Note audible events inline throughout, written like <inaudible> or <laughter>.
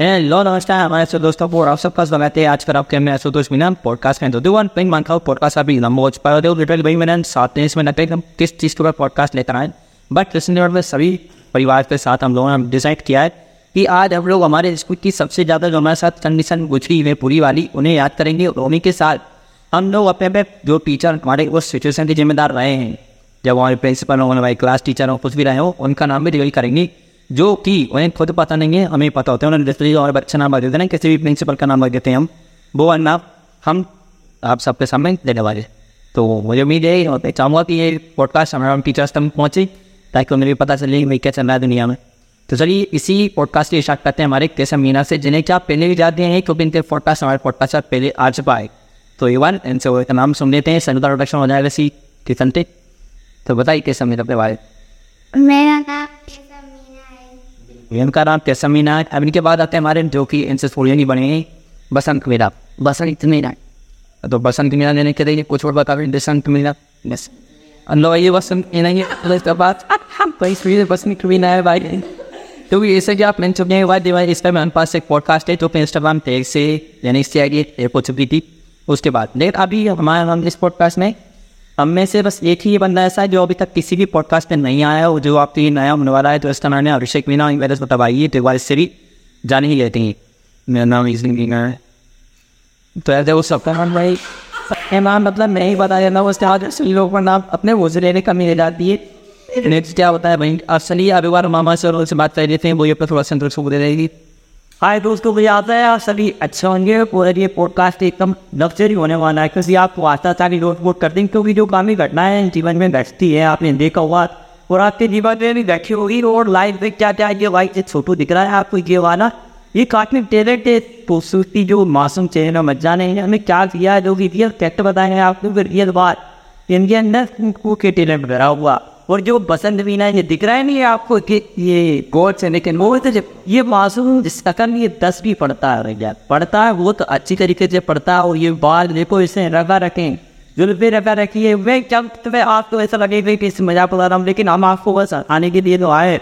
Hello नमस्कार, हमारे सब दोस्तों को आप सबका स्वागत है आज फिर आपके मैं आशुतोष मीना पॉडकास्ट में तो वन पिंग मान खाओ पॉडकास्ट अभी लंबोच पर दो लिटरली भाई मैंने सात दिन इसमें लगता है किस चीज़ के ऊपर पॉडकास्ट लेकर आए। बट लिसनर में सभी परिवार के साथ हम लोगों ने डिसाइड किया है कि आज हम लोग हमारे स्कूल की सबसे ज़्यादा जो हमारे साथ कंडीशन गुजरी हुई पूरी वाली, उन्हें याद करेंगे। और उन्हीं के साथ हम लोग अपने अपने जो टीचर हमारे उस सिचुएशन के जिम्मेदार रहे हैं। जब हमारे प्रिंसिपल हो, हमारे क्लास टीचर हो, कुछ भी रहे हो, उनका नाम भी रिवील करेंगे। जो कि उन्हें खुद पता नहीं है, हमें पता होता है। उन्होंने डिस्प्ले और बच्चा नाम रख देते हैं किसी भी प्रिंसिपल का नाम रख देते हैं हम। वो नाम हम आप सबके सामने देने वाले। तो मुझे उम्मीद है, और मैं चाहूँगा कि ये पॉडकास्ट हमारे टीचर्स तक पहुँचे, ताकि उन्हें भी पता चले भाई क्या चल रहा है दुनिया में। तो चलिए, इसी पॉडकास्ट की स्टार्ट करते हैं हमारे कैसे मीना से, जिन्हें क्या पहले भी जाते हैं, क्योंकि इनके पॉडकास्ट हमारे पॉडकास्ट पहले आ चुका है। तो ये वन इनसे वो नाम सुन लेते हैं। संयुक्त प्रोडक्शन हो जाएगा इसी किसन तो बताइए कैसे मीना अपने बारे मेरा नाम इनका नाम कैसा मीना है अब इनके बाद आते हैं हमारे जो कि इनसे थोड़ी नहीं बने। बसंत मीना बसंत मीना तो बसंत मीना देने के लिए कुछ और बता दें बसंत मीना बस। अल्लाह ये बसंत मीना ये तो इसके बाद बसंत मीना है भाई। तो ऐसे कि आप मैंने चुके हैं भाई। दिवाली इस पर मेरे पास एक पॉडकास्ट है जो अपने इंस्टाग्राम पेज से यानी इससे आगे कुछ भी थी। उसके बाद। लेकिन अभी हमारे हम इस पॉडकास्ट में हम में से बस एक ही बंदा ऐसा है जो अभी तक किसी भी पॉडकास्ट में नहीं आया हो, जो आपके लिए नया होने वाला है तो इसका है अभिषेक मीना मेरे से बताइए दिवाली भी जान ही लेते हैं मेरा नाम इसलिए मीना है। तो ऐसे वो सबका नाम भाई नाम मतलब मैं ही बता देना उसके आज सभी लोगों का नाम अपने वो से लेने कमी रह जाती है। नेक्स्ट क्या होता है भाई चलिए अभी बार मामा से बात कर देते हैं वो ये थोड़ा संतोष को दे देगी हाय दोस्तों, मुझे आता है आप सभी अच्छे होंगे, पूरा ये पॉडकास्ट एकदम लग्जरी होने वाला है, क्योंकि आपको आता था कि नोट वोट कर देंगे, क्योंकि जो कामी घटनाएँ जीवन में घटती है, आपने देखा हुआ और आपके जीवन में भी बैठी होगी, और लाइफ में क्या क्या ये वाइट से छोटू दिख रहा है आपको, ये वाला, ये काफ़ी टैलेंट है खूबसूरती जो मासूम चेहरा मत जाने हैं हमें क्या किया है जो कि रियल फैक्ट बताए हैं आपको रियल बात, इनके अंदर के टैलेंट भरा हुआ। और जो बसंत मीना ये दिख रहा है नहीं आपको कि ये गॉड से लेकिन वो तो जब ये मासूम कल ये दस भी पढ़ता है पढ़ता है, वो तो अच्छी तरीके से पढ़ता है और ये बाल देखो, इसे रखा रखें। जुल्फे रखा रखिए। वे जब तुम्हें आपको ऐसा लगेगा कि इस मज़ाक बता रहा हूँ, लेकिन हम आपको बस आने के लिए तो आए।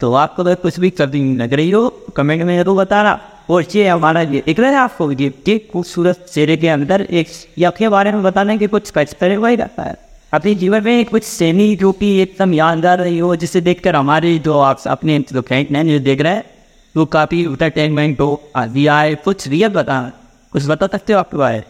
तो आपको तो कुछ भी दी लग रही हो, कमेंट में तो बताना। और ये हमारा ये दिख रहा है आपको ये खूबसूरत चेहरे के अंदर एक ये आपके बारे में बताने की कुछ कच करे हुआ ही रहता है। अपने जीवन में कुछ सेमी जो कि एकदम यादगार रही हो, जिसे देखकर हमारे जो आप अपने जो फ्रेंड हैं, जो देख रहे हैं, वो काफ़ी इंटरटेनमेंट हो दिया है कुछ रियल बता, कुछ बता सकते हो आपके बारे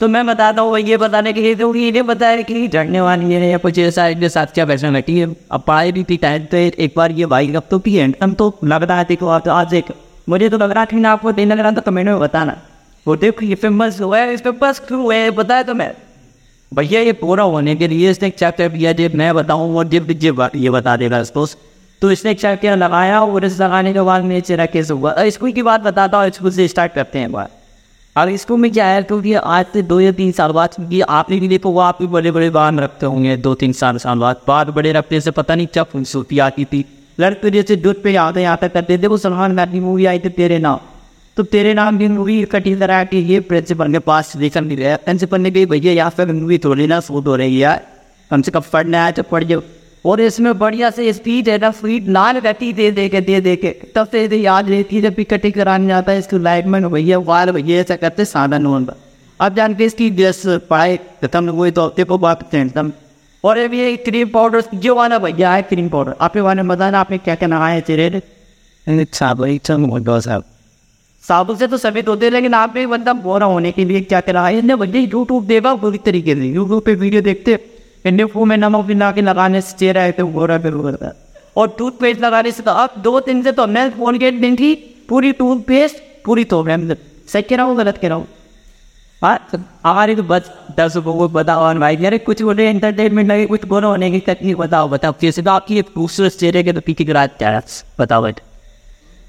तो मैं बताता हूँ, ये बताने के लिए तो ये बताया कि झड़ने वाली है या कुछ ऐसा इनके साथ क्या वैसा घटी है। अब पढ़ाई भी थी टाइम तो एक बार ये भाई अब तो भी है तो लग रहा है, देखो आप आज एक, मुझे तो लग रहा था आपको देने लग रहा था कमेंट में बताना। वो देखो, ये फ़ेमस हुआ है, इस पे बस क्यों हुआ है, बताया तो मैं। भैया ये पूरा होने के लिए इसने चैप्टर किया जब मैं बताऊँ और जब जब ये बता देगा इसको तो इसने चैप्टर लगाया और इस लगाने के बाद मेरे चेहरा कैसे हुआ। स्कूल की बात बताता हूँ स्कूल से स्टार्ट करते हैं बात। अब स्कूल में क्या है क्योंकि आज से दो या तीन साल बाद क्योंकि आपने भी देखो वो आप भी बड़े बड़े बाँध रखते होंगे दो तीन साल साल बाद। बाद बड़े रखते से पता नहीं क्या खूबसूरती आती थी। लड़के जैसे दूध पे आते तक करते थे वो सलमान की मूवी आई थी, तेरे नाम। तो तेरे नाम की मूवी कटी तरह की ये प्रिंसिपल के पास लेकर नहीं रहा। प्रिंसिपल ने कही भैया, यहाँ पे मूवी थोड़ी ना शूट हो रही है। कम से कम पढ़ना है तो पढ़ जाओ। और इसमें बढ़िया से स्पीड है ना स्पीड लाल रहती दे दे के, दे दे के। तब से याद रहती है जब भी कटिंग कराने जाता है इसको लाइट में, भैया वाल भैया, ऐसा करते सादा नोन अब जानते इसकी ड्रेस पढ़ाई खत्म हुई तो हफ़्ते को वापस एकदम और अभी ये क्रीम पाउडर जो वाला भैया है क्रीम पाउडर आपके वाले बताना, आपने क्या क्या नहाया चेहरे साहब। साबुन से तो सभी धोते लेकिन आप भी बंदा बोरा होने के लिए क्या करा? है इसने भैया यूट्यूब देगा पूरी तरीके से। यूट्यूब पे वीडियो देखते इन्हें फू में नमक मिला के लगाने से चेहरा है तो बोरा फिर करता है और टूथपेस्ट लगाने से तो अब दो दिन से तो फ़ोन के दिन थी, पूरी टूथपेस्ट पूरी तो मैं सही कह रहा हूँ, गलत कह रहा हूँ? हाँ हमारी तो बस दस को बताओ, और भाई यार कुछ बोले एंटरटेनमेंट लगे, कुछ बोलो होने की तकनीक बताओ बताओ कैसे तो आपकी एक खूबसूरत चेहरे के तो पीछे क्या बताओ, बट।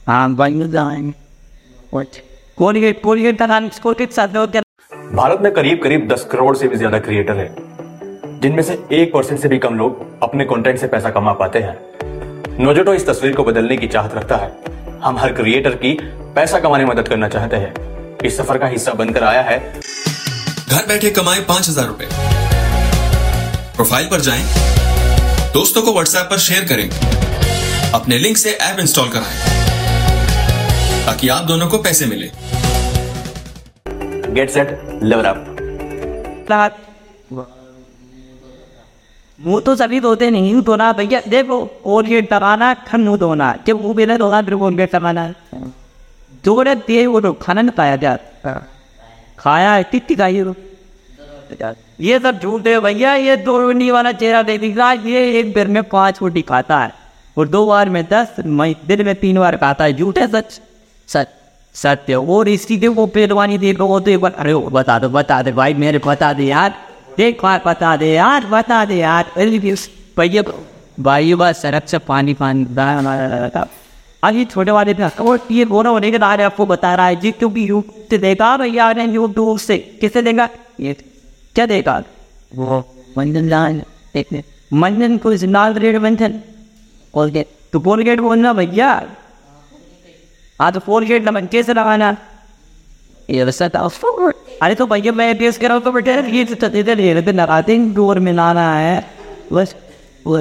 हाँ भाई जाएँगे कोलगेट कोलगेट का नाम कोलगेट साथ में भारत में करीब करीब दस करोड़ से भी ज़्यादा क्रिएटर है जिनमें से एक परसेंट से भी कम लोग अपने कंटेंट से पैसा कमा पाते हैं। नोजोटो इस तस्वीर को बदलने की चाहत रखता है। हम हर क्रिएटर की पैसा कमाने में मदद करना चाहते हैं। इस सफ़र का हिस्सा बनकर आया है। घर बैठे कमाए पाँच हज़ार रूपए। प्रोफ़ाइल पर जाएँ, दोस्तों को व्हाट्सएप पर शेयर करें। अपने लिंक से ऐप इंस्टॉल कराएँ। ताकि आप दोनों को पैसे मिले। गेट सेट लेवल अप मुँह तो सभी धोते नहीं हूँ धोना भैया देखो और ये टकाना खन मुँह धोना। जब मुँह मेरा धोना फिर वो गेट टकाना जोड़े दे वो तो खाना नहीं खाया क्या खाया है कितनी खाई है ये सब झूठ है भैया ये दो रोटी वाला चेहरा नहीं दिख रहा है, ये एक दिन में पाँच रोटी खाता है। और दो बार में दस मैं दिन में तीन बार खाता है झूठ है सच। सत्य। और इसी के वो देख रहे हो तो एक बार, अरे बता दो, बता दे भाई, मेरे बता दे यार। देख बार बता दे यार, बता दे यार। अरे भैया भाई बस सड़क से पानी पानी ये छोटे वाले थे और ये बोरा होने के बाद आपको बता रहा है। जी, क्योंकि यूट्यूब से देखा भैया ने यूट्यूब से। किसे देखा? ये क्या देखा? वो मंजन लाल देखने मंजन को लाल रेड मंजन कोलगेट तो कोलगेट बोलना भैया। हाँ तो कोलगेट नमन कैसे लगाना ये था अरे तो भैया मैं टेस्ट कर रहा हूँ तो बेटे ये तो इधर ये लगाते हैं डोर में लाना है बस वो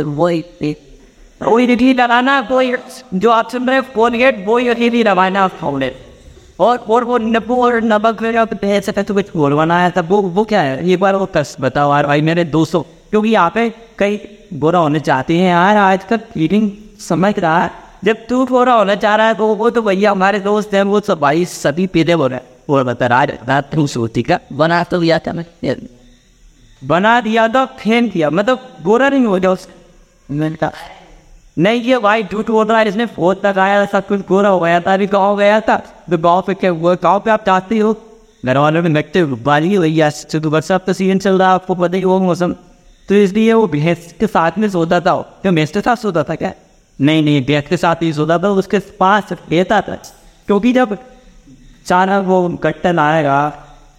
लगाना जो आप सुन रहे हैं कोलगेट वो लगाना और और वो नब्बू और तो तो कुछ वो वो क्या है बार वो कस बताओ यार भाई मेरे दोस्तों क्योंकि यहाँ पे कई बुरा होने चाहते हैं यार आजकल फीलिंग समझ रहा है जब तू बुरा होना चाह रहा है तो वो तो भैया हमारे दोस्त हैं, वो सब भाई सभी पीते बोल रहे हैं। और बता रहा है तू सोती का बना तो लिया था मैं। बना दिया था फेन किया मतलब बुरा नहीं हो गया उस मैंने कहा, नहीं, ये भाई झूठ बोल रहा है, इसने फ़ोन लगाया सब कुछ गोरा हो गया था, अभी गाँव गया था। तो गाँव पे क्या हुआ? गाँव पे आप चाहते हो? घर वालों में लगते बारी भैया बरसात का सीज़न चल रहा है, आपको पता ही हो मौसम। तो इसलिए वो भैंस के साथ में सोता था। वो। तो भैंस के साथ सोता था क्या? नहीं नहीं के साथ ही सोता था, उसके पास लेता था। क्योंकि जब चारा वो गट्टन आएगा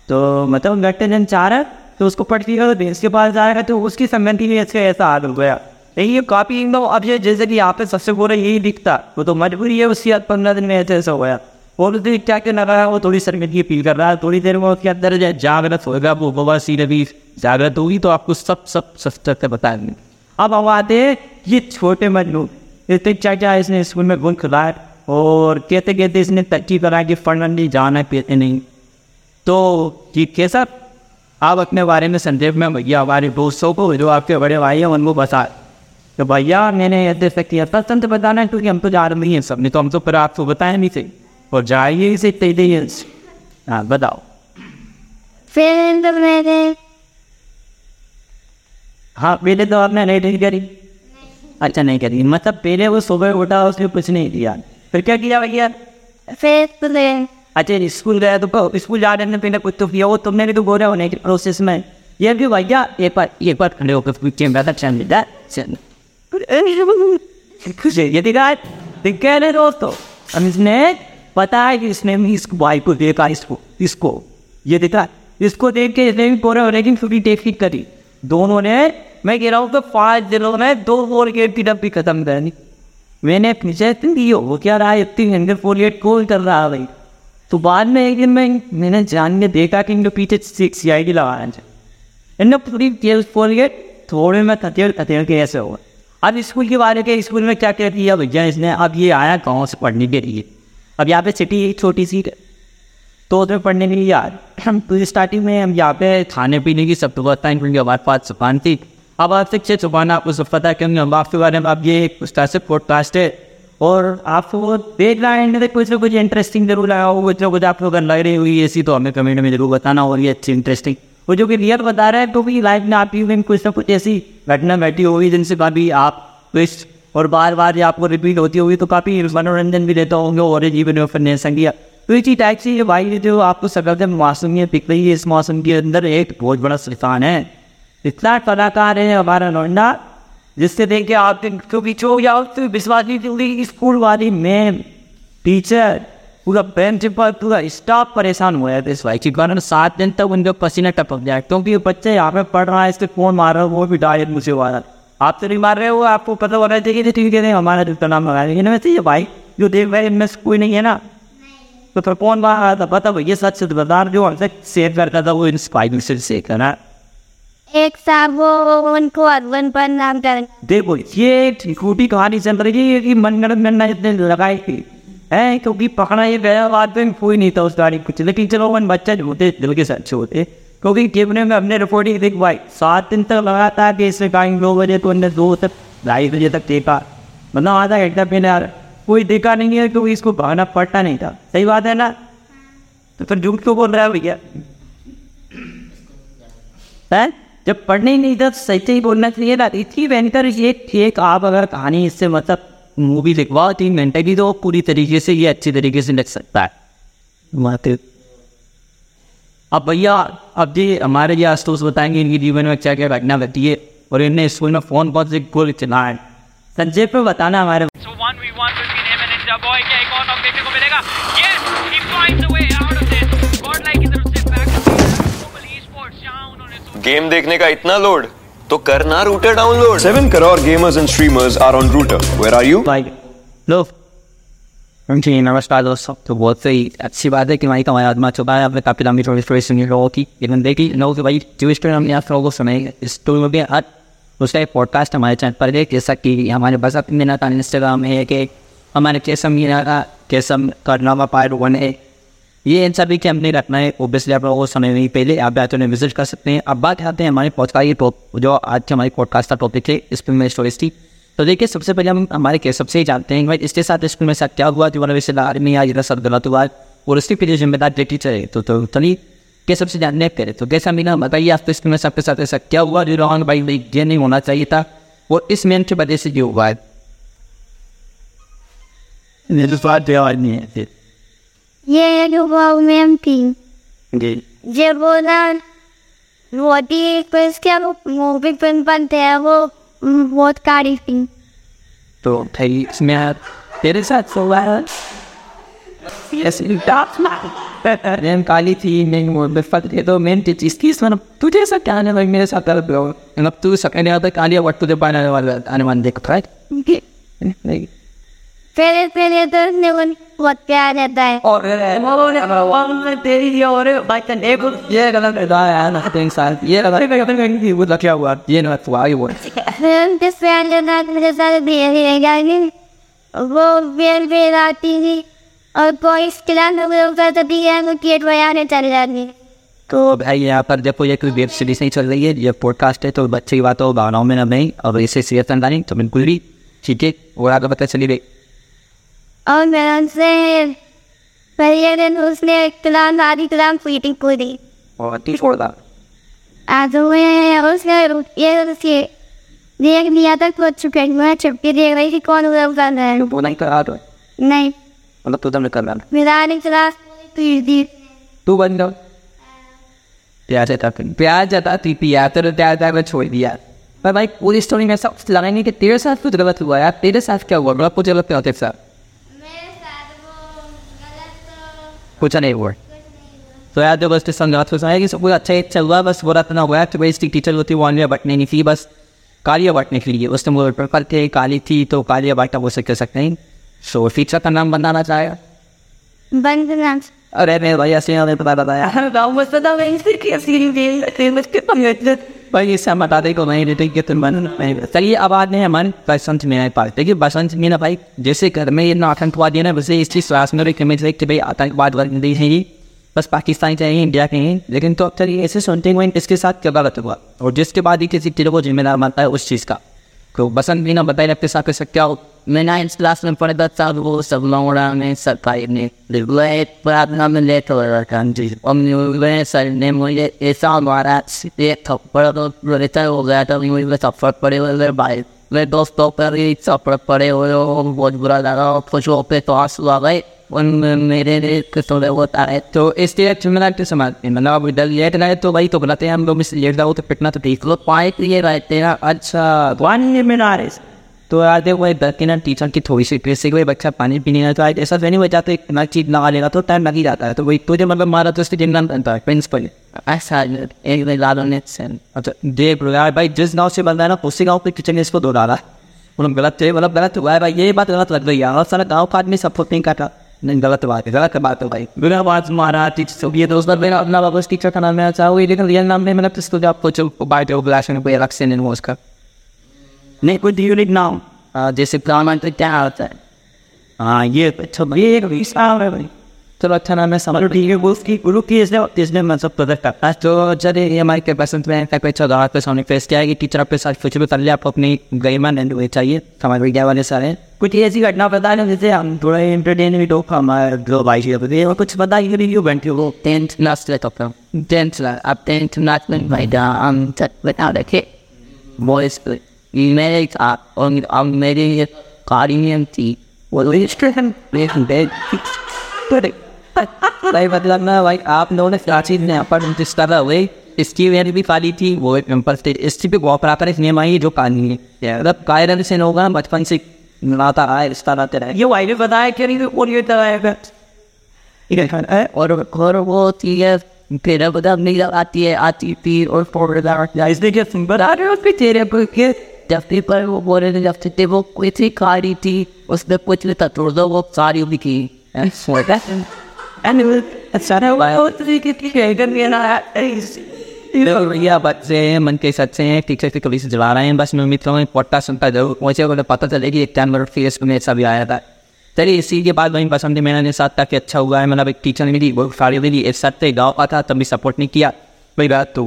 तो मतलब गट्टन जन चारा तो उसको पटकेगा तो भैंस के पास जाएगा तो उसकी संगति में इसका ऐसा हाल हो गया। नहीं, ये काफ़ी एकदम अब ये जैसे कि यहाँ पे सबसे बोला यही दिखता, वो तो मजबूरी है, उसकी आज पंद्रह दिन में ऐसे ऐसा हो गया और उसने क्या क्या लगा, वो थोड़ी शर्मिंदगी फील कर रहा है थोड़ी देर में उसके अंदर है जागृत होगा, वो बवासीर अभी जागृत होगी तो आपको सब सब सस्तर से बताएँगे। अब हम आते हैं, ये छोटे मजनू इतने चाचा इसने स्कूल में गुण खिलाया और कहते कहते इसने तच्ची करा कि नहीं जाना पीते नहीं तो ये सर आप अपने बारे में संदेह में भैया हमारे दोस्तों को जो आपके बड़े भाई हैं उनको बता। तो भैया मैंने ऐसे ऐसे किया था संत बताना है क्योंकि हम तो जा रहे हैं सब नहीं तो हम तो फिर आपको बताया नहीं थे। और जाइए इसे तेज़ी हाँ बताओ। फिर तो मैंने हाँ पहले तो आपने नहीं ठीक करी। अच्छा नहीं करी मतलब पहले वो सुबह उठा उसने कुछ नहीं किया। फिर क्या किया भैया? फिर अच्छा स्कूल गया तो स्कूल जाने ने पहले कुछ तो किया। वो तुमने भी तो गोरा होने के प्रोसेस में। ये भी भैया एक बार एक बार खड़े होकर था चल बेटा चल खुश है ये दिखा दिख दोस्तों हम इसने पता है कि इसने भी इस भाई को देखा इसको इसको। ये देखा इसको देख के इसने भी गोरा होने की पूरी करी। दोनों ने मैं कह रहा हूँ कि पाँच दिनों में दो फोर गेट की डब्बी खत्म करनी। मैंने पीछे इतनी वो क्या रहा है इतनी हंड्रेड फोर गेट कौन कर रहा है भाई। तो बाद में एक दिन मैं मैंने जान के देखा कि इनके पीछे सिक्स सी आई डी लगाया है इनने पूरी फोर गेट थोड़े में थतेड़ थतेड़ के ऐसे हुआ अब स्कूल के बारे के स्कूल में क्या क्या किया भैया इसने? अब ये आया गाँव से पढ़ने के लिए। अब यहाँ पे सिटी छोटी सी है तो उसमें पढ़ने के लिए यार। हम <clears throat> तो स्टार्टिंग में हम यहाँ पे खाने पीने की सब तो व्यवस्था है क्योंकि हमारे पास दुकान थी। अब आपसे अच्छे दुकान आपको सब पता है हम आपके बारे में अब ये एक उस तरह से पॉडकास्ट है। और आपको वो देख रहा है कुछ ना कुछ इंटरेस्टिंग ज़रूर लगा हो कुछ ना कुछ आपको अगर लग रही हुई ऐसी तो हमें कमेंट में ज़रूर बताना और ये अच्छी इंटरेस्टिंग वो जो कि रियल बता रहा है तो भी लाइफ में आपकी भी कुछ ना कुछ ऐसी घटना बैठी होगी, जिनसे कभी आप कुछ और बार बार ये आपको रिपीट होती होगी तो काफ़ी मनोरंजन भी देता होंगे और जीवन में फिरने संगिया तो इसी टाइप से ये भाई, जो आपको सबसे मासूमियत दिख रही है, इस मौसम के अंदर एक बहुत बड़ा सिफान है। इतना कलाकार है हमारा लौंडा जिससे देख के आप तो पीछे हो गया तो विश्वास नहीं होगी स्कूल वाली मैम, टीचर, पूरा प्रिंसिपल पूरा स्टाफ परेशान हुआ है इस भाई के। कारण सात दिन तक उनका पसीना टपक जाए क्योंकि बच्चे यहाँ पे पढ़ रहा है इससे कौन मार रहा है वो भी डायरेक्ट मुझे वाला आप तो नहीं मार रहे हो, आपको पता होना चाहिए ठीक है हमारा जूता नाम लगा लेकिन वैसे ये भाई, जो देख रहे इनमें से कोई नहीं है ना? तो फिर कौन मार रहा था? पता भैया, सच से बता जो हमसे शेयर करता था वो इंस्पायर से शेयर करा एक साहब वो उनको अरवन पर नाम कर। देखो, ये झूठी कहानी चल रही है कि मनगढ़ंत गन्ना जितने लगाई थी है क्योंकि पकड़ा ये गया बात में कोई नहीं था उस गाड़ी कुछ लेकिन चलो वन बच्चा जो होते, दिल के अच्छे होते क्योंकि कैमरे में हमने रिपोर्टिंग देख, भाई, सात दिन तक लगा था कि इसमें कहीं दो बजे तो हमने दो तक ढाई बजे तक देखा। मतलब आधा घंटा पहले यार, कोई देखा नहीं है, क्योंकि इसको भागना पड़ता नहीं था। सही बात है ना? तो फिर झूठ क्यों बोल रहा है भैया? है? जब पढ़ने नहीं था तो सही ही बोलना चाहिए ना इतनी भयंकर ये एक आप अगर कहानी इससे मतलब मूवी लिखवाओ तीन घंटे की तो पूरी तरीके से ये अच्छी तरीके से लिख सकता है। माते अब भैया, अब जी हमारे ये आस्तोष बताएँगे इनकी जीवन में क्या क्या घटना घटी है और इनने स्कूल में फ़ोन बहुत से गोल चला है संजय पे बताना हमारे So 1v1 गेम देखने का इतना लोड तो करना router download 7 crore gamers and streamers are on Router. Where are you? भाई लो जी नमस्कार दोस्तों। तो बहुत सही अच्छी बात है कि भाई का आदमा चुका है। आपने काफ़ी लंबी थोड़ी स्टोरी सुनी लोगों की लेकिन देखी लोगों की भाई जो स्टोरी हमने आप लोगों को सुनाई है। इस स्टोरी में भी हर उसका एक पॉडकास्ट हमारे चैनल पर है। जैसा कि हमारे बस अपने का इंस्टाग्राम है कि हमारे केसम मीना का केसम करनामा पार्ट वन है। ये इन सभी के हमने रखना है ओबियसली आप लोगों को समय नहीं पहले आप या तो उन्हें विज़िट कर सकते हैं। अब बात आते हैं हमारे पॉडकास्ट ये टॉप जो आज के हमारे पॉडकास्ट का टॉपिक इस पर मेरी स्टोरीज थी तो देखिए, सबसे पहले हम हमारे केस सबसे ही जानते हैं भाई इसके साथ स्कूल में साथ क्या हुआ? जो वाला वैसे आदमी या सब गलत हुआ और उसके पीछे जिम्मेदार जो है तो तो चलिए के सबसे जानने करें तो कैसा मीना बताइए आपके स्कूल में सबके साथ ऐसा क्या हुआ? जो रॉन्ग भाई भाई, ये नहीं होना चाहिए था, और इस मेन की वजह से जो हुआ है। है ये जो मैम थी जी वो ना मोदी को इसके मूवी फ़िल्म बनते हैं वो बहुत कारी थी तो भाई इसमें तेरे साथ हुआ है मैम काली थी मैं बिफत थे तो मेन थी इसमें तुझे ऐसा क्या है भाई मेरे साथ गलत मतलब तू सकने आता कालिया वट तुझे पाने वाला आने वाले देख रहा है नहीं पहले पहले तो उसने रहता है और तेरी और ये गलत है ना तीन साल ये गलत है वो क्या हुआ ये ना हुआ ये वो फिर प्यार है मेरे साथ वो बेल बेल आती थी और कोई तो भी है वो गेट बजाने चल जाती तो भाई यहाँ पर देखो ये कोई वेब सीरीज़ नहीं चल रही है ये पॉडकास्ट है तो बच्चे की बातों भावनाओं में न नहीं और इसे सीरियस नहीं तो बिल्कुल भी ठीक है और आगे पता चली गई और मैं उनसे पहले दिन उसने क्लास आधी क्लास मीटिंग को दी और ठीक छोड़ दा आज मैं उसने ये उसके देख लिया था कुछ चुके मैं छुपके देख रही थी कौन उधर कर रहा है वो नहीं करा तो? नहीं। मतलब तू दम कर। रहा मेरा आधी क्लास पीट दी। तू बंद कर। प्यार जाता प्यार जाता थी पिया तो प्यार जाता छोड़ दिया। पर भाई पूरी स्टोरी में ऐसा लगाएँगे कि तेरे साथ कुछ गलत हुआ यार। तेरे साथ क्या हुआ? गलत कुछ गलत क्या होते साथ कुछ नहीं हुआ तो याद जो बस संघात हो है कि सब कुछ अच्छा ही चल रहा बस वो तो ना हुआ है तो बेस्ट टीचर होती वो अन्य बटने नहीं थी बस कालिया बांटने के लिए उसने वो पेपर थे काली थी तो कालिया बांटा वो सब कह सकते हैं सो फीचर का नाम बनाना चाहेगा बंद नाम अरे मेरे भाई ऐसे हमें पता बताया भाई इससे हम बता दें को नहीं देते कि तुम बन चलिए अब आते हैं हमारे बसंत मीना पास देखिए बसंत मीना भाई जैसे घर में ये आतंकवादी है ना वैसे इस चीज़ श्वास में इमेज कि भाई आतंकवाद नहीं है ये बस पाकिस्तान चाहिए इंडिया के हैं लेकिन तो अब चलिए ऐसे सुनते हैं इसके साथ क्या गलत हुआ और जिसके बाद ही किसी चीज़ को जिम्मेदार मानता है उस चीज़ का तो बसंत मीना बताइए आपके साथ कैसे क्या हो मैं नाइन्थ क्लास में पढ़े दस साल वो सब लौड़ा, में सरकारी ने प्रार्थना में लेट हो रहा था, जी। हमने सर ने मुझे ऐसा मारा एक थप्पड़ तो रिटायर हो गया था, मुझे थप्पड़ पड़े हुए भाई। मेरे दोस्तों पर ही थप्पड़ पड़े हुए बहुत बुरा लगा, और कुछ पे तो आँसू आ गए। मेरे लिए थोड़े है तो इसलिए चुनना के समाज में मतलब अब इधर लेट रहे तो भाई तो गलत है हम लोग इस लेट रहो तो पिटना तो ठीक लो पाए तो ये रहते हैं अच्छा वन में ना रहे तो यार देखो भाई दस ना टीचर की थोड़ी सी ट्रेस से कोई बच्चा पानी पीने है तो आज ऐसा नहीं हो जाता इतना चीज़ लगा लेगा तो टाइम लग ही जाता है तो वही तुझे मतलब मारा तो उसके ज़िंदा बनता है प्रिंसिपल ऐसा एक लालो ने अच्छा देख यार भाई जिस गाँव से बंदा है ना उसी गाँव पे टीचर ने इसको दो डाला मतलब गलत मतलब गलत हुआ है भाई ये बात गलत लग रही है और सारा गाँव का आदमी सपोर्ट नहीं करता नहीं, गलत बात है, गलत बात है भाई। बिना बात मारा टीचर ये दोस्त मेरा अपना वापस टीचर का नाम है चाहूँगी लेकिन रियल नाम में मतलब इसको आपको जो ब्लैश में कोई अलग से नहीं हुआ उसका। नहीं, कोई यूनिक नाम। जैसे प्रधानमंत्री क्या होता है? हाँ ये अच्छा ये एक हिसाब है भाई। चलो अच्छा नाम है समझ ठीक है उसकी गुरु की इसने इसने मतलब प्रोजेक्ट करता है तो चले ये हमारे के पसंद में है अच्छा दौरा पे सामने फेस किया है कि टीचर आपके साथ कुछ भी कर लिया आपको अपनी गरिमा नहीं हुई चाहिए समाज विज्ञान वाले सारे कुछ ऐसी घटना बता रहे जैसे हम थोड़ा एंटरटेन भी टॉप हमारे जो भाई जी होते हैं कुछ बता ये वीडियो बनती हो टेंथ लास्ट ले टॉप टेंथ अब टेंथ लास्ट में भाई दा हम चट बता रखे बॉयज़ मेरे और अब मेरे कार्य थी वो रजिस्ट्रेशन भाई मतलब ना भाई आप लोगों ने क्या चीज़ ने पर जिस तरह हुए इसकी वैली भी काली थी वो एक पिंपल स्टेज इसकी भी बहुत बराबर एक नियम आई जो काली है मतलब कायरन से होगा बचपन से लाता आए इस तरह तेरा ये वाई ने बताया कि नहीं और ये तरह है और और वो थी है फिर बता नहीं आती है आती थी और इसलिए क्या सिंपल आ रहे हो उसके चेहरे पर के जब पेपर वो बोल रहे थे जब थे वो कोई सी काली थी उसने कुछ नहीं था तोड़ दो वो सारी भी की भैया बच्चे हैं मन के सच्चे हैं टीचर की कभी से जला रहे हैं बस मैं उम्मीद करूँ पट्टा सुनता ज़रूर पहुँचे अगर पता चलेगी एक जानवर फेस में ऐसा भी आया था चलिए इसी के बाद वहीं पसंद मैंने साथ था कि अच्छा हुआ है मतलब एक टीचर मिली वो साड़ी मिली इस साथ से गाँव का था तब भी सपोर्ट नहीं किया एक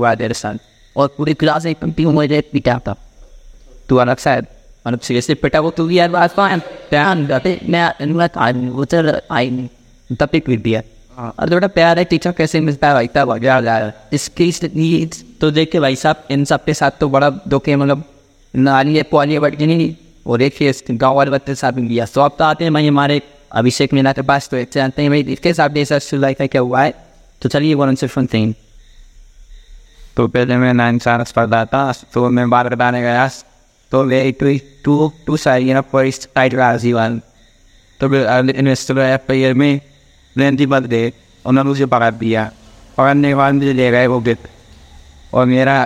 मैं आई तब भी दिया। और थोड़ा प्यार है टीचर कैसे मिलता है भाई तब आ गया इसकी तो देख के भाई साहब इन सब के साथ तो बड़ा दुख है मतलब नाली है पुआली बढ़ गई नहीं और एक गाँव वाले बच्चे साथ में लिया। तो अब तो आते हैं भाई हमारे अभिषेक मीना के पास तो एक आते हैं भाई इसके साथ ऐसा लाइफ है क्या हुआ है? तो चलिए वो उनसे सुनते हैं तो पहले मैं नाइन साल स्पर्धा था तो मैं बात बताने गया। तो वे two two two side first tight राज़ी वन तो इन्वेस्टर ईयर में लेंथी बद गए उन्होंने मुझे पकड़ दिया पकड़ने के बाद मुझे ले गए वो गिफ्ट और मेरा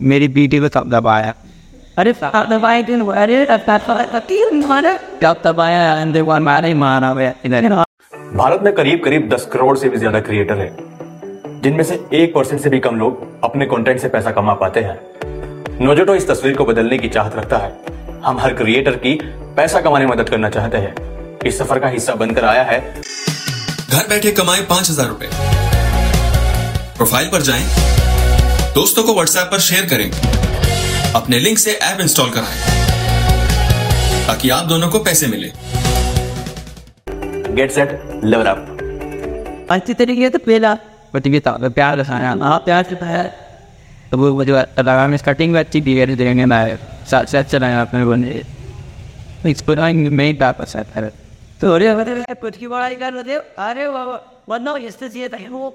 मेरी बेटी को तब दबाया अरे दबाए दिन अरे कब दबाया मारा भारत में करीब करीब दस करोड़ से भी ज़्यादा क्रिएटर हैं जिनमें से एक परसेंट से भी कम लोग अपने कंटेंट से पैसा कमा पाते हैं। नोजोटो इस तस्वीर को बदलने की चाहत रखता है। हम हर क्रिएटर की पैसा कमाने में मदद करना चाहते हैं। इस सफ़र का हिस्सा बनकर आया है। घर बैठे कमाए पाँच हज़ार रुपए। प्रोफ़ाइल पर जाएँ, दोस्तों को व्हाट्सएप पर शेयर करें अपने लिंक से ऐप इंस्टॉल कराएँ ताकि आप दोनों को पैसे मिले। गेट सेट लेवल अप अच्छी तरीके से पहला ये था प्यार रसाया हाँ प्यार से था तो वो मुझे लगा मैं कटिंग भी अच्छी दी है देंगे मैं साथ साथ चलाया अपने बने एक्सप्लोरिंग मेन पर्पस है तो अरे अरे कुछ की बड़ाई कर रहे अरे बाबा वरना इससे चाहिए था वो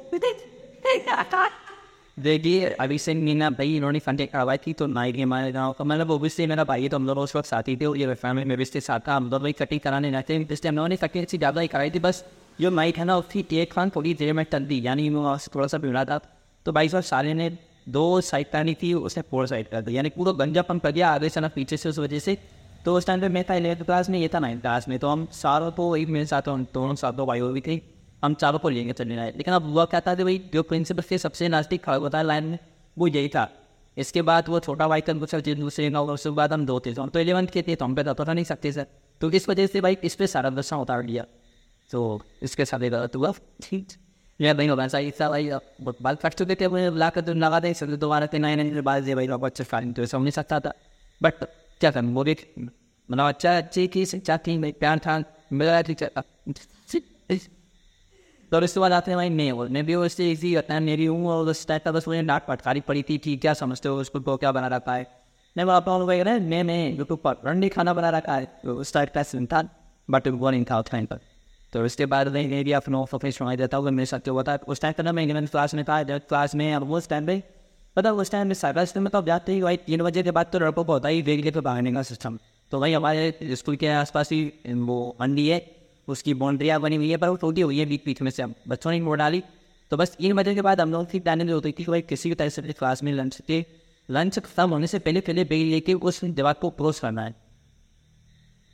देखिए, अभी से मीना भाई, इन्होंने फंडिंग करवाई थी तो नाइट के हमारे गाँव का मतलब ओबियसली मेरा भाई तो हम लोग उस वक्त साथी थे, ये फैमिली में भी साथ था, हम लोग वही कटिंग कराने रहते हैं। इसलिए हम लोगों कटिंग अच्छी ज़्यादा ही कराई थी, बस जो नाइट है ना, उसकी टेक खान थोड़ी देर में टल दी, यानी थोड़ा सा बिगड़ा था। तो भाई साहब सारे ने दो साइड करनी थी, उसने फोर साइड कर दी, यानी पूरा गंजापन कर दिया आगे से ना पीछे से उस वजह से। तो उस टाइम पे मैं था इलेवंथ क्लास में ये था नाइन्थ क्लास में तो हम सारों को एक मेरे साथ दोनों सातों भाई भी थे, हम चारों को लेंगे चलने आए। लेकिन अब हुआ क्या था भाई, जो प्रिंसिपल से सबसे नज़दीक खड़ा होता है लाइन में, वो यही था। इसके बाद वो छोटा भाई का दूसरा दूसरे का उसके बाद हम दो थे तो हम तो इलेवंथ के थे तो हम पे तो नहीं सकते सर तो इस वजह से भाई, इस पर सारा दशा उतार दिया। तो इसके साथ एक गलत हुआ। ठीक। या नहीं होगा सही सा भाई बाल फट चुके थे ला कर लगा दे सब दोबारा थे नए नए बाद भाई अच्छे फाइन तो समझ नहीं सकता था। बट क्या भी मतलब अच्छा अच्छी की शिक्षा थी भाई प्यार था मेरा तो हैं भाई मैं मैं भी उससे इसी होता है मेरी हूँ और उस टाइप का बस मुझे डांट फटकारी पड़ी थी ठीक क्या समझते हो उसको को क्या बना रखा है मैं वहाँ पर वही रहे मैं मैं यूट्यूब पर रंडी खाना बना रखा है उस टाइप का सीन था बट वो नहीं था टाइम पर तो उसके बाद मैं भी अपना ऑफ़िस सुनाई देता हूँ मेरे साथ होता है उस टाइम पर ना मैं इलेवन क्लास में था क्लास में अब उस टाइम पे पता उस टाइम में साइबर में मतलब जाते ही भाई तीन बजे के बाद तो लड़कों को होता ही वेग लेकर भागने का सिस्टम तो भाई हमारे स्कूल के आसपास ही वो मंडी है, उसकी बाउंड्रियाँ बनी हुई है, पर वो टूटी हुई है बीच बीच में से हम बच्चों ने मोड़ डाली। तो बस तीन बजे के बाद हम लोग की प्लानिंग होती थी भाई किसी भी तरह से क्लास में लंच के लंच खत्म होने से पहले पहले बेग लेके उस दीवार को क्रॉस करना है।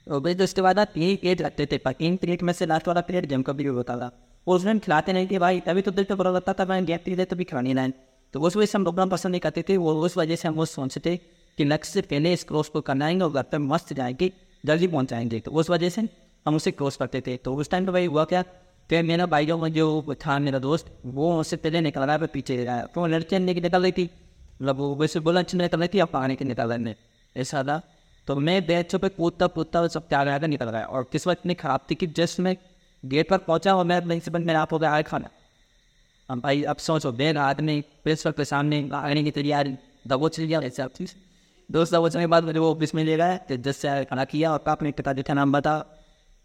और भाई तो उसके बाद तीन प्लेट रखते थे, पर तीन प्लेट में से लास्ट वाला प्लेट जम कभी होता था। और उसमें खिलाते नहीं थे भाई, तभी तो दिल पे बुरा लगता था, मैं गैप पी तो भी खिलानी लाइन तो उस वजह से हम लोग पसंद नहीं करते थे, वो उस वजह से हम वो सोचते कि लक्ष्य से पहले इस क्रॉस को करना आएँगे और घर पर मस्त जाएँगे, जल्दी पहुँच जाएँगे। तो उस वजह से हम उसे क्रॉस करते थे। तो उस टाइम पे भाई हुआ क्या तो मेरा भाई जो जो था, मेरा दोस्त, वो उससे पहले निकल रहा है पीछे रहा है तो लड़कियाँ लेके निकल रही थी। मतलब वो वैसे बोला, अच्छी निकल रही थी, अब पानी के निकल रहे ऐसा था। तो मैं बेचों पे कूदता कूदता सब था निकल रहा है और किस्मत इतनी खराब थी कि जस्ट मैं गेट पर पहुँचा और मैं से मेरा आप हो गया खाना। हम भाई अब सोचो देर रात में प्रेस वक्त के सामने आने की तैयारी दबोच लिया ऐसे आप चीज़ दोस्त दबोचने के बाद मुझे वो ऑफ़िस में ले गया तो जस्ट से खड़ा किया और अपने पिताजी का नाम बता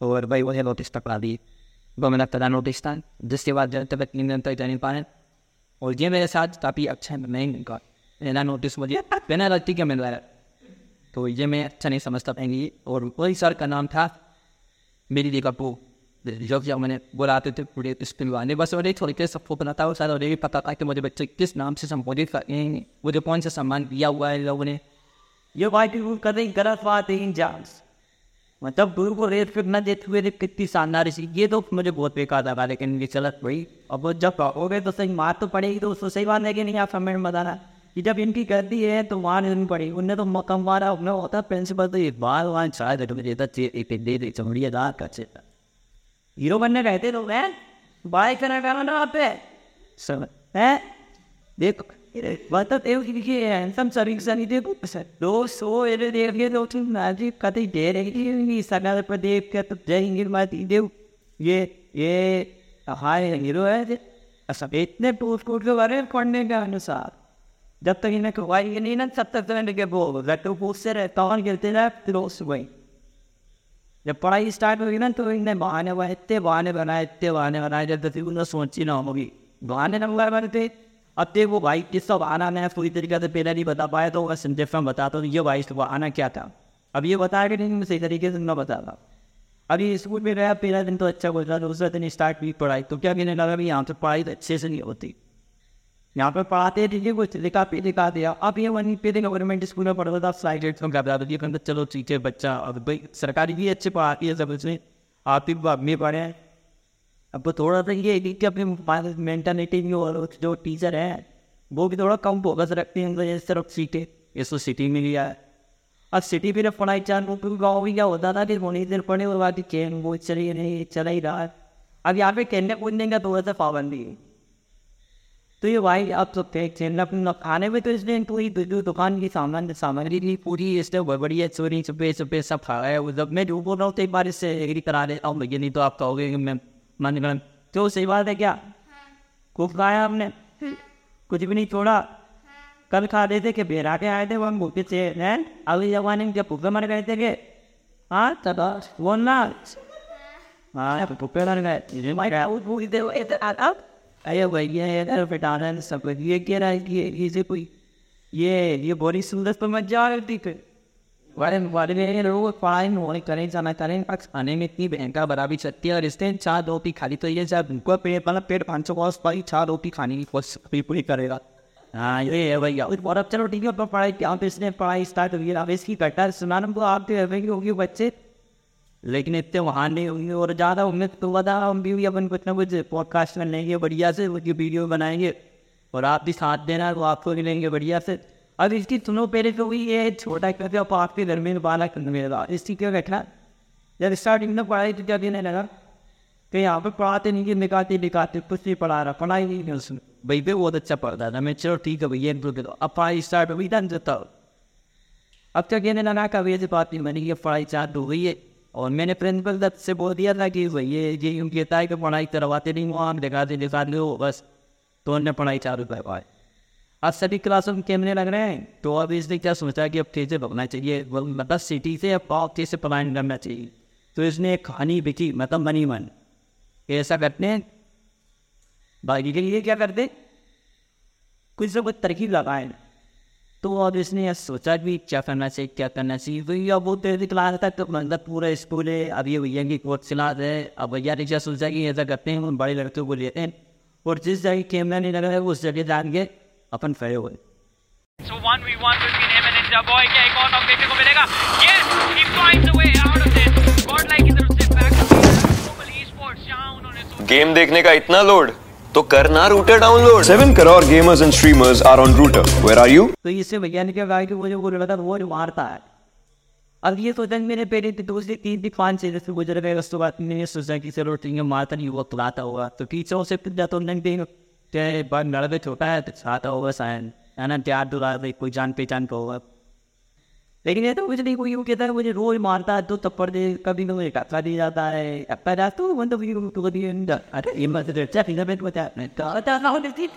और भाई वही नोटिस पकड़ा दिए वो मेरा पता नोटिस था जिसके बाद जब तक दिन तक जाने पाए और ये मेरे साथ काफ़ी अच्छा है नहीं इनका मेरा नोटिस मुझे बिना गलती के मिल रहा है तो ये मैं अच्छा नहीं समझता पाएँगी और वही सर का नाम था मेरी जगह वो जब जब मैंने बुलाते थे पूरे स्पिलवाने बस और एक तरीके सबको बनाता हो सर और ये पता था कि मुझे बच्चे किस नाम से संबोधित करेंगे मुझे कौन सा सम्मान दिया हुआ है लोगों ने ये रूल कर रही गलत बात है इन जाँच मतलब दूर को रेत फिर देते हुए कितनी शानदार ये तो मुझे बहुत बेकार लगा लेकिन ये चलत भाई अब जब हो गए तो सही मार तो पड़ेगी तो उसको सही बात है कि नहीं आप कमेंट में बताना कि जब इनकी गलती है तो वहाँ नहीं पड़ी उनने तो मकम मारा उन्हें होता प्रिंसिपल तो ये बार वहाँ शायद देता दे दे चमड़िया दार का चेता हीरो बनने कहते तो मैं बाइक करना कहना ना आप सब है देखो हैंडसम सर्विस नहीं देखो, सर। दो सो देख तो पर देख के तो देव ये ये हाय हीरो है सब इतने टूट के बारे में पढ़ने के अनुसार, जब तक इन्हें खुआई नहीं ना, तब तक तो इनके वो लट्टू पूछते रहे कौन गिरते रहे जब पढ़ाई स्टार्ट होगी ना तो इन्हें बहाने हुआ इतने बहाने बनाए इतने बहाने बनाए जब तक उन्हें सोची ना होगी बहाने नंबर बनते अब देख वो भाई किस सब आना मैं पूरी तरीके से पहले नहीं बता पाया तो बस डिफरेंट बताता हूँ ये भाई वो आना क्या था। अब ये बताया कि नहीं सही तरीके से मैं बता रहा अभी स्कूल में गया पहला दिन तो अच्छा बोल रहा दूसरा दिन स्टार्ट हुई पढ़ाई तो क्या कहने लगा भाई यहाँ पे पढ़ाई तो अच्छे से नहीं होती। यहाँ पे पढ़ाते थे कुछ लिखा पे लिखा दिया। अब ये वहीं पे गवर्नमेंट स्कूल में पढ़ता था फ़्लाइट रेट में घबरा दिया कहते चलो ठीक बच्चा, अब भाई, सरकारी भी अच्छे पढ़ाती है सब उसमें आप भी में पढ़े हैं। अब थोड़ा सा ये कि अपनी मेंटेलिटी भी और जो टीचर है, वो भी थोड़ा कम फोकस रखते हैं जैसे सिर्फ़ सीटें इसको सिटी में लिया है अब सिटी भी पढ़ाई चार क्योंकि गाँव भी क्या होता था कि होनी देर पढ़े और बाकी चैन वो चली नहीं, चला ही रहा। है अब यहाँ पे कहने कूदने का थोड़ा सा पाबंदी है। तो ये भाई अब तो चेन खाने में तो इसलिए पूरी दुकान की सामान सामग्री की पूरी इसने बढ़िया चोरी छुपे छुपे सब खा गए जब मैं जो बोल रहा हूँ तो एक बार इससे एग्री करा देता हूँ भैया नहीं तो आप कहोगे कि मैं मन तो सही बात है क्या? खूब खाया आपने कुछ भी नहीं छोड़ा? कल खा रहे थे कि बेरा के आए थे वो हम भूखे से हैं? अगले जमाने में जब भूखे मर गए थे कि? हाँ तब बोलना हाँ। भूखे मर गए। अरे भैया इधर पिटाना सब ये कह रहा है कि इसे कोई ये ये बड़ी सुंदर तो मत जा रही थी वाले वाले मेरे लोग पढ़ाई में करें जाना करें खाने में इतनी भयंकर बराबरी चलती है और इस दिन चार रोटी खाली तो ये जब उनको पेट मतलब पेट पाँच सौ कॉस्ट पाई चार रोटी खाने की कोशिश पूरी करेगा हाँ ये है भैया और अब चलो ठीक है पढ़ाई क्या इसने पढ़ाई स्टार्ट हुई अब इसकी घटना सुनाना आप तो होगी बच्चे लेकिन इतने वहाँ नहीं होंगे और ज़्यादा उम्मीद तो बता हम भी अपन कुछ ना कुछ पॉडकास्ट में लेंगे, बढ़िया से उसकी वीडियो बनाएँगे। और आप भी साथ देना तो आपको भी लेंगे बढ़िया से। अब इसकी सुनो, पहले तो वही ये छोटा करके अब आपके घर में बाला कर मेरा इसकी क्या बैठना जब स्टार्टिंग में पढ़ाई तो क्या देने लगा? तो यहाँ पे पढ़ाते नहीं कि निकालते निकालते कुछ नहीं पढ़ा रहा, पढ़ाई नहीं है उसमें। भाई पे बहुत अच्छा पढ़ता था, मैं चलो ठीक है भैया इनको दे। अब पढ़ाई स्टार्ट हुई था देता अब क्या कहने लगा, कभी ऐसी बात नहीं बनी ये पढ़ाई चार्ट हो गई है। और मैंने प्रिंसिपल दत्त से बोल दिया था कि ये ये कहता है कि पढ़ाई करवाते नहीं वहाँ दिखाते दिखाते हो बस। तो उन्होंने पढ़ाई चालू करवाए आज सभी क्लासों में कैमरे लग रहे हैं तो अब इसने क्या सोचा कि अब कैसे भगना चाहिए? मतलब सिटी से अब बहुत तेज से पलायन करना चाहिए। तो इसने एक कहानी बिकी मतलब मनी मन ऐसा करते हैं। बाकी के लिए क्या करते कुछ से कुछ तरकीब लगाए। तो अब इसने यह सोचा भी क्या करना चाहिए क्या करना चाहिए तो ये अब वो तेरी क्लास तक तो मतलब पूरा स्कूल है अब ये भैया की कोच क्लास है अब भैया ने क्या सोचा कि ऐसा करते हैं बड़े लड़कों को लेते हैं और जिस जगह कैमरा नहीं लगा है उस जगह जान के अपन खड़े हुए So 1v1 between him and Ninja Boy. क्या एक और नॉक देखने को मिलेगा? Yes, he finds a way out of this. Godlike की तरफ़ से back to Global Esports जहाँ उन्होंने गेम देखने का इतना लोड तो करना router download 7 crore gamers and streamers are on Router. Where are you? तो इससे भैया ने क्या कहा वो जो वो लड़का था वो जो मारता है। अब ये सोचा मेरे पेरे थे दूसरे तीन दिन पाँच छः से गुजर गए उसके बाद मैंने सोचा कि चलो ठीक है मारता नहीं हुआ बुलाता होगा। तो टीचरों से फिर जाता नहीं देंगे। चाहे बार लड़के छोटा है तो आता होगा शायद है ना प्यार दुला कोई जान पहचान का होगा। लेकिन ये तो कुछ नहीं, कोई कहता है, मुझे रोज मारता है तो थप्पड़ दे, कभी तो मुझे टक्का दिया जाता है। टक्का जाता तो मतलब ये तो कभी अरे, ये मत अच्छा फिंगर में बता मैं कहता ना होने थी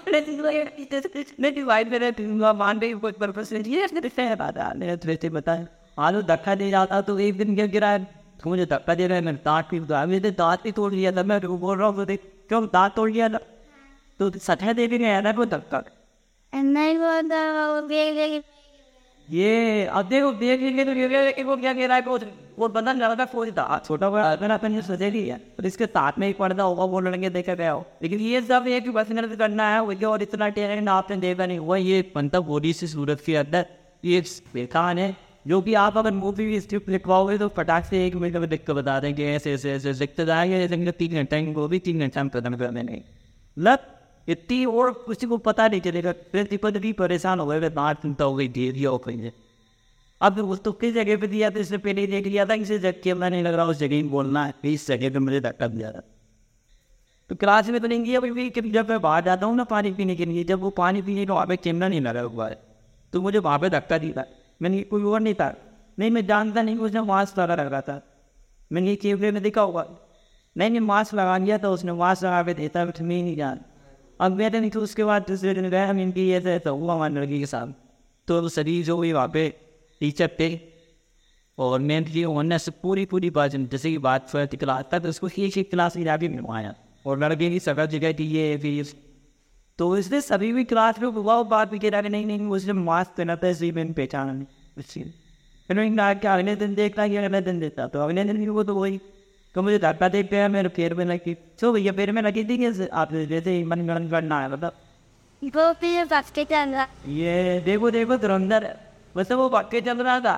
नहीं वाइट मेरे मान गई कुछ पर्पस नहीं ये इसने है बात है। मैंने तुझे बताया आलू धक्का दे जाता तो एक दिन क्या गिरा तो मुझे धक्का दे रहा है, मैंने दांत भी उतारा मैंने दांत भी तोड़ लिया था, मैं बोल रहा हूँ क्यों दांत तोड़ लिया था? तो सटा दे भी नहीं आया ना वो धक्का। तो ये, अब देखो देख लेंगे तो कि वो क्या कह रहा है, वो वो बंदा लड़का खोज था, छोटा बड़ा अगर अपन नहीं है, और इसके साथ में ही पढ़ता होगा, वो लड़के देखा गया हो। लेकिन ये सब एक मेहनत करना है, वो और इतना टैलेंट आपने देखा नहीं हुआ, ये बनता बॉडी से सूरत के अंदर, ये बेखान है, जो कि आप अगर मूवी स्क्रिप्ट लिखवाओगे तो फटाक से एक मिनट में लिख कर बता देंगे, ऐसे ऐसे ऐसे, लिखते जाएँगे तीन घंटे, वो भी तीन घंटे में खत्म कर देंगे लग इतनी और किसी को पता नहीं चलेगा। प्रिंसिपल भी परेशान हो गए बात चिंता हो गई दे दिया हो। कहीं अब उस तो किस जगह पे दिया था, इसने पहले देख लिया था, इसे जगह के नहीं लग रहा उस जगह ही बोलना है इस जगह पे मुझे धक्का दिया था। तो क्लास में तो नहीं अभी जब मैं बाहर जाता हूँ ना पानी पीने के लिए, जब वो पानी पीने को वहाँ पे कैमरा नहीं लगा हुआ है तो मुझे वहाँ पे धक्का दिया मैंने कोई और नहीं था। नहीं, मैं जानता नहीं, उसने मास्क लगा रखा था। मैंने ये कैमरे में देखा होगा नहीं नहीं मास्क लगा लिया था, उसने मास्क लगा के देता मैं नहीं जान। अब मैंने नहीं तो उसके बाद दूसरे दिन गए, हम इनकी ऐसे ऐसा हुआ हमारे लड़की के साथ। तो शरीर जो हुई वहाँ पे टीचर थे, और मैंने लिए उन्होंने से पूरी पूरी बात, जैसे कि बात थी क्लास था तो उसको एक एक क्लास की जाके मिलवाया और लड़के की सगा जगह थी ये, फिर तो इसलिए सभी भी क्लास में हुआ बात भी कह रहा नहीं नहीं उसने मास्क पहना था, इसलिए मैंने पहचाना नहीं। उसकी कि अगले दिन देखता कि अगले दिन देता। तो अगले दिन भी वो तो वही तो मुझे धक्का देखते हैं मेरे पैर में लगी तो भैया पैर में लगी थी कि आप जैसे ही मन गणन करना है मतलब वो फिर फटके चल रहा ये देखो देखो धुरंधर वैसे वो पक्के चल रहा था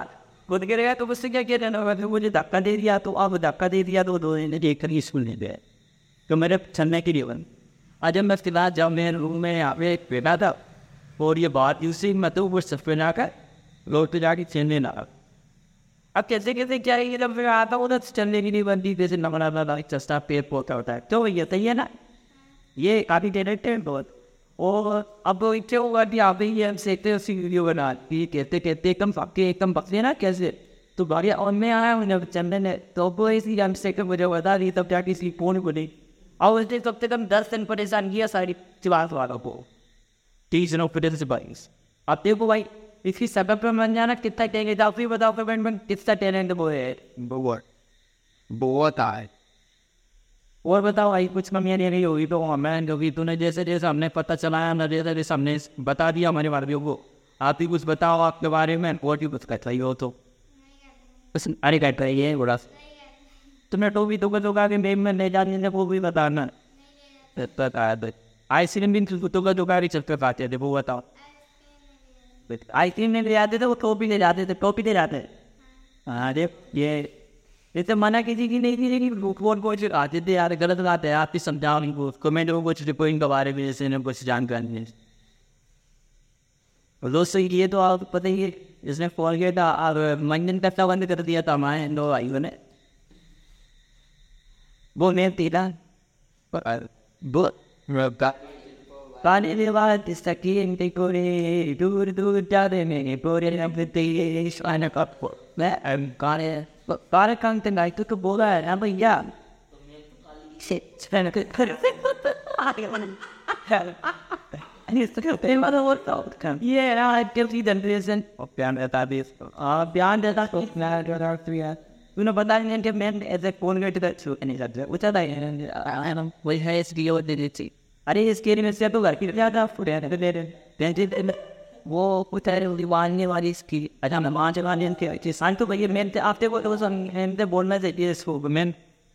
खुद गिर गया तो मुझसे क्या किया जाना होगा मुझे धक्का दे दिया तो अब धक्का दे दिया तो दो दिन देख कर स्कूल नहीं गए तो मेरे चलने के लिए बन आज मैं फ़िलहाल जब मैं रूम में यहाँ पे बैठा था और ये बात यूसी मैं तो वो सब पे जाकर लोग तो जाके चलने लगा अब कैसे कैसे क्या है ये जब मैं आता हूँ ना चलने की नहीं बनती जैसे नमना वाला चस्टा पेड़ पौधा होता है। तो ये सही है ना। ये काफ़ी टैलेंट है बहुत। और अब इच्छा होगा कि आप ही हम सीखते उसी वीडियो बना ये कहते कहते, एकदम पक्के एकदम पकड़े ना, कैसे? तो बढ़िया, और मैं आया हूँ चंदन ने तो वो इसी हम से मुझे बता दी, तब जाके इसकी फ़ोन बनी और उसने कम से कम दस दिन परेशान किया सारी चिवास वालों को। तीस दिनों फिर से बाईस अब देखो भाई इसकी सबब पे बन जाना कितना टैलेंट आप ही बताओ पेमेंट में कितना टैलेंट वो है बहुत बहुत आए। और बताओ भाई कुछ कमियाँ नहीं रही होगी तो हमें क्योंकि तूने जैसे जैसे हमने पता चलाया ना जैसे जैसे हमने बता दिया हमारे वालों को। आप ही कुछ बताओ आपके बारे में और भी कुछ कहता ही हो तो। बस अरे कहता है ये बड़ा। तुमने तो भी तो का के मेम में ले जाने वो भी बताना। बताया तो आइसक्रीम भी तो का दुकान चल कर खाते थे वो बताओ। आइसक्रीम नहीं ले जाते थे, वो टोपी ले जाते थे, टोपी ले जाते अरे ये ये तो मना किसी की नहीं थी, लेकिन कौन कुछ आते थे यार, गलत बात है, आप ही समझाओ नहीं को कमेंट में कुछ रिपोर्टिंग के बारे में, जैसे इन्हें कुछ जानकारी नहीं। दोस्तों, ये तो आप पता ही है, इसने फ़ोन किया था, और मंजन करना बंद कर दिया था, हमारे दो भाइयों ने। वो मैं तेरा वो पानी वाद सकीन ते कोरे दूर दूर जाते में पूरे नबते शान कप मैं काने काने कांग ते नाइट तो बोला है ना भैया से चैन अरे इसके लिए से तो घर की ज़्यादा फुरे रहे दे रहे बेटी दे वो उतर लिवाने वाली इसकी। अच्छा मैं माँ चला नहीं थे अच्छी शांत हो गई मैं तो आते को तो हम थे तो बोलना से ये इसको। मैं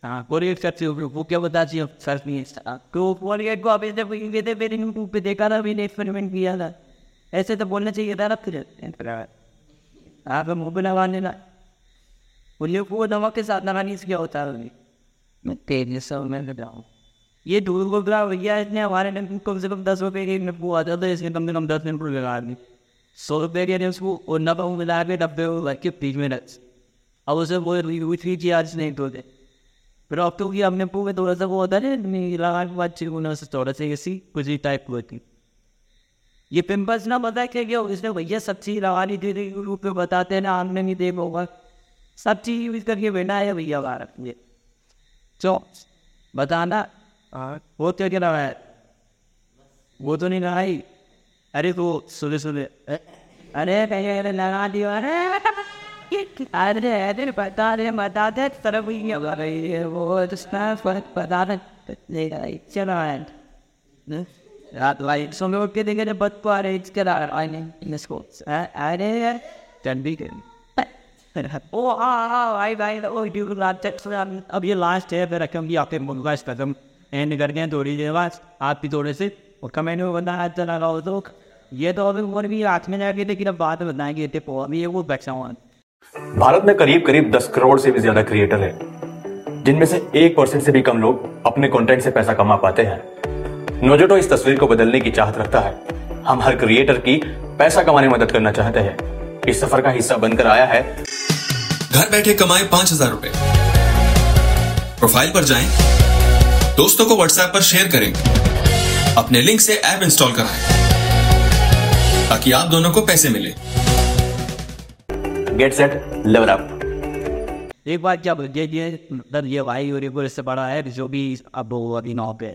हाँ कोरियर करते हो वो क्या बता जी अब सर, नहीं है हाँ, तो कोरियर को अभी जब ये दे मेरे यूट्यूब पे देखा ना, मैंने एक्सपेरिमेंट किया था। ऐसे तो बोलना चाहिए था ना फिर आप तो मोबाइल आवाने ना। बोलिए, वो दवा के साथ ना नहीं क्या होता मैं तेज से मैं बताऊँ ये दूर को बुला भैया इतने हमारे कम से कम दस रुपये की वो आता था इसने कम से कम दस मिनट लगा दी। सौ रुपये के उसको और नब्बे मिला के डब्बे रख के फ्रिज में रख। अब उसे वो हुई थी आज नहीं धोते फिर अब तो कि अपने पूरे थोड़ा सा वो होता है लगा के बाद चिकना से थोड़ा सा ऐसी कुछ ही टाइप की होती। ये पिम्पल्स ना पता क्या क्या इसने भैया सब चीज़ लगा ली थी यूट्यूब पे बताते हैं ना, हमने नहीं देख होगा। सब चीज़ यूज़ करके बैठा है भैया भारत में। चो बताना वो क्या क्या लगा है? वो तो नहीं लगाई अरे तो सुने सुने अरे कहीं अरे लगा दिया, अरे अरे अरे बता दे बता दे तरफ़ ही लगा रही है, वो तो बता दे नहीं लगाई चलो यार रात लाइट सो में उठ के देखे बद पा रहे, इसके आई नहीं इसको अरे, ठंडी के ओ हाँ हाँ भाई भाई, ओ ड्यू रात अब ये लास्ट है, फिर भी आपके मुल्का कदम। एंड कर गए थोड़ी देर बाद आप भी थोड़े से। और कमेंट में बताया चला रहा हो तो ये तो अभी और भी हाथ में जाके लेकिन अब बाद में बताएँगे थे अभी ये वो बचा हुआ भारत में करीब करीब दस करोड़ से भी ज़्यादा क्रिएटर हैं जिनमें से एक परसेंट से भी कम लोग अपने कंटेंट से पैसा कमा पाते हैं। नोजोटो इस तस्वीर को बदलने की चाहत रखता है। हम हर क्रिएटर की पैसा कमाने में मदद करना चाहते हैं। इस सफ़र का हिस्सा बनकर आया है। घर बैठे कमाए पाँच हज़ार रुपए। प्रोफ़ाइल पर जाएँ, दोस्तों को व्हाट्सएप पर शेयर करें। अपने लिंक से ऐप इंस्टॉल कराएँ ताकि आप दोनों को पैसे मिले। गेट सेट लेवल अप एक बात क्या ये मतलब ये भाई और एक इससे बड़ा है जो भी अब वो अभी नौ पे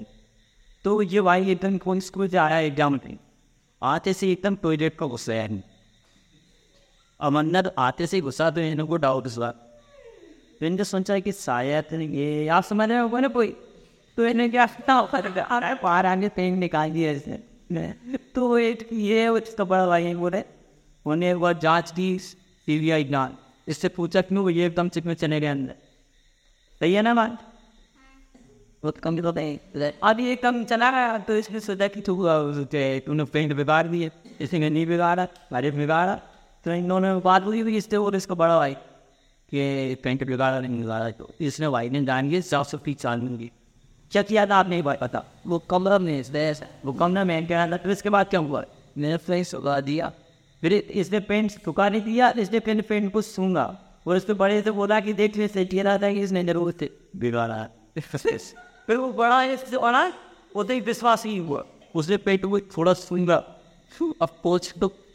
तो ये भाई एकदम कौन स्कूल से आया एग्ज़ाम में? आते से एकदम टॉयलेट का गुस्सा है। अमन्नत आते से गुस्सा तो इनको डाउट हुआ। तो इनने सोचा कि शायद ये आप समझ रहे हो ना कोई? तो इन्हें क्या अरे बाहर आगे पेन निकाल दिया इसने। तो एक ये उसका बड़ा भाई बोले उन्हें एक बार जाँच की सी बी आई जाँच। इससे पूछा क्यों ये एकदम चिक में चले गए अंदर। सही है ना बात? बहुत कम तो नहीं अब ये कम चला गया तो इसने सोचा कि तू तूने पेंट बिगाड़ दिए। इसने नहीं बिगाड़ा बारिश बिगाड़ा। तो इन्होंने बात हुई हुई इससे और इसका बड़ा भाई कि पेंट बिगाड़ा नहीं बिगाड़ा तो। इसने भाई ने जान के साफ़ सफ़ाई चाल की। क्या था आप नहीं पता वो कमरा में वो कमरा में क्या था फिर इसके बाद क्या हुआ मैंने फ्रेंड सुखा दिया फिर इसने पेंट सुखा नहीं दिया इसने पेंट पेंट को सूँगा और उसके बड़े से बोला कि देख ले सेठ रहा था कि इसने ज़रूर से बिगाड़ा फिर वो बड़ा इससे बड़ा वो तो विश्वास ही हुआ उसने पेट को थोड़ा सूँगा अब पोच तो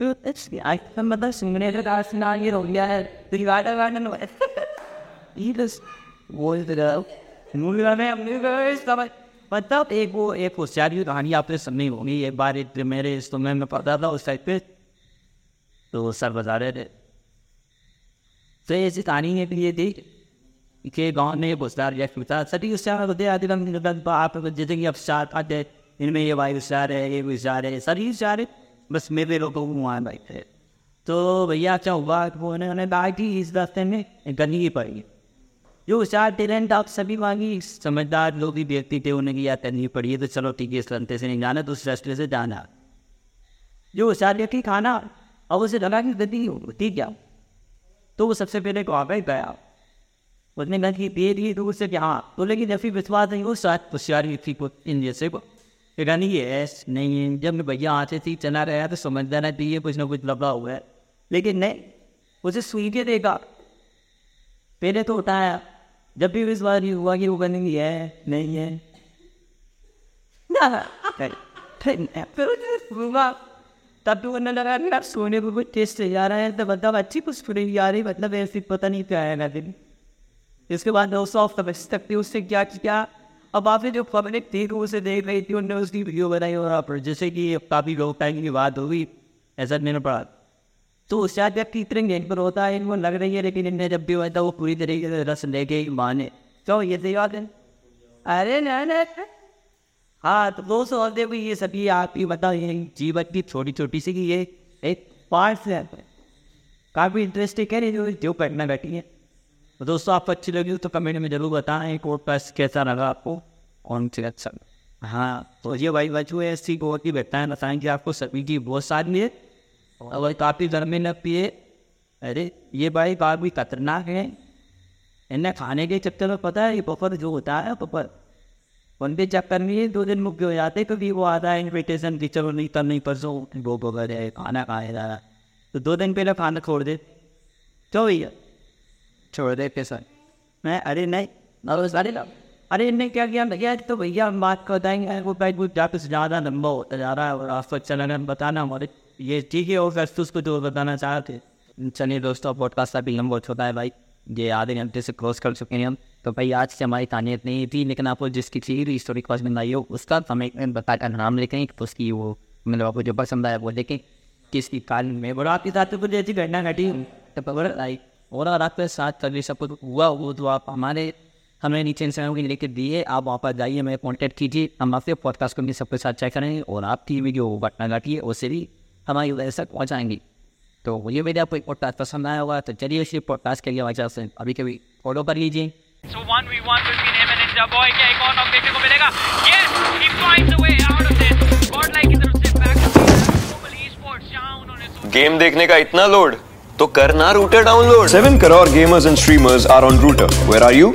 तो ने ही तो तो ने तो ही है तो तो तो मतलब एक वो एक होशियारी कहानी आपने सुननी होगी एक बार एक मेरे इस में पढ़ता था उस साइड पे तो सर बता रहे थे तो ऐसी कहानी है ये थी के गाँव में भूसार या फिर सभी उत्साह होते आदि आप जैसे कि अब साथ आते इनमें ये भाई विचार है ये विचार है सभी विचार है बस मेरे लोगों को वहाँ थे तो भैया क्या हुआ वो उन्होंने कहा कि इस रास्ते में गंदगी ही पड़ी। जो विचार टैलेंट आप सभी मांगी, समझदार लोग भी व्यक्ति थे, उन्हें की याद करनी पड़ी। है तो चलो ठीक है, इस रास्ते से नहीं जाना तो उस रास्ते से जाना। जो विचार व्यक्ति खाना, अब उसे लगा कि गति होती क्या? तो वो सबसे पहले कहा भाई गया। उसने गंदगी दे दी तो उससे क्या? हाँ तो लेकिन जब भी विश्वास नहीं वो शायद होशियार को, इन जैसे को फिर नहीं है नहीं जब मैं भैया आते थी चला रहा तो समझदा ना चाहिए कुछ ना कुछ लबड़ा हुआ है लेकिन नहीं उसे स्वीटे देगा पहले तो उठाया जब भी विश्वास नहीं हुआ कि वो बनेंगी है नहीं है तब भी उन्होंने लगा यार सोने को कुछ टेस्ट जा रहा है तो मतलब अच्छी कुछ फ्री आ रही मतलब ऐसी पता नहीं क्या है ना दिन इसके बाद वो सॉफ्ट समझ सकती उससे क्या किया अब आपने जो पब्लिक थी उसे देख रही थी उन्होंने उसकी वीडियो बनाई वहाँ पर जैसे कि काफ़ी लोग टाइम की बात होगी ऐसा मैंने पढ़ा। तो उस शायद व्यक्ति इतने गेंद पर होता है, इनको लग रही है, लेकिन इनने जब भी होता है, वो पूरी तरीके से रस लेके ही माने। तो ये सही बात है? अरे ना हाँ तो वो सोचते भी ये सभी आपकी बताओ ये जीवन की छोटी छोटी सी ये, एक पार्ट है। काफ़ी इंटरेस्टिंग है जो जो बैठी है। तो दोस्तों आपको अच्छी लगी तो कमेंट में ज़रूर बताएँ पास कैसा लगा आपको। कौन सी अच्छा हाँ तो ये भाई बच्चों ऐसी बहुत ही घटनाएँ बताएँगे आपको सभी की बहुत सारी है। और काफ़ी घर में न पिए। अरे, ये भाई काफ़ी खतरनाक है। इन्हें खाने के चक्कर में पता है, ये पपर जो होता है पपर उनके चक्कर में दो दिन मुक्के हो जाते कभी वो आता है इन्विटेशन की चलो नहीं, कल नहीं, परसों वो पकड़ है, खाना खाएगा तो दो दिन पहले खाना छोड़ दे। तो भैया। छोड़ दे पैसा मैं, अरे नहीं अरे अरे ना अरे इनने क्या किया? भैया तो भैया हम बात कर देंगे। वो भाई, वो से ज़्यादा लंबा होता जा रहा है और आप चला गया बताना हमारे। ये ठीक है, और फिर उसको जो बताना चाह चाहते चलिए दोस्तों पॉडकास्ट अभी लंबा हो चुका है भाई। ये आधे घंटे से क्रॉस कर चुके हैं हम। तो भाई, आज से हमारी तानीत नहीं थी, लेकिन आपको जिसकी चीज़ स्टोरी पसंद आई हो, उसका हमें बताकर नाम लिखें उसकी वो मतलब आपको जो पसंद आया वो देखें किसकी कारण में, और आपके साथ ऐसी घटना घटी तो खबर आई। और अगर आपके साथ कभी सब कुछ हुआ हो तो आप हमारे हमें नीचे इंस्टाग्राम की लेके दिए आप वहाँ पर जाइए हमें कॉन्टैक्ट कीजिए हम आपसे पॉडकास्ट को सबके साथ चेक करेंगे और आपकी भी जो घटना घटी है उससे भी हमारी वजह से पहुँचाएँगे तो ये मेरे आपको एक पॉडकास्ट पसंद आया होगा तो चलिए इसी पॉडकास्ट के लिए हमारे से अभी कभी फॉलो कर लीजिए So 1v1 between him and Ninja Boy. क्या एक और नॉक देखने को मिलेगा? Yes, he finds a way out of this. तरफ़ से back to Global Esports जहाँ उन्होंने गेम देखने का इतना लोड तो करना router download 7 crore gamers and streamers are on Router. Where are you?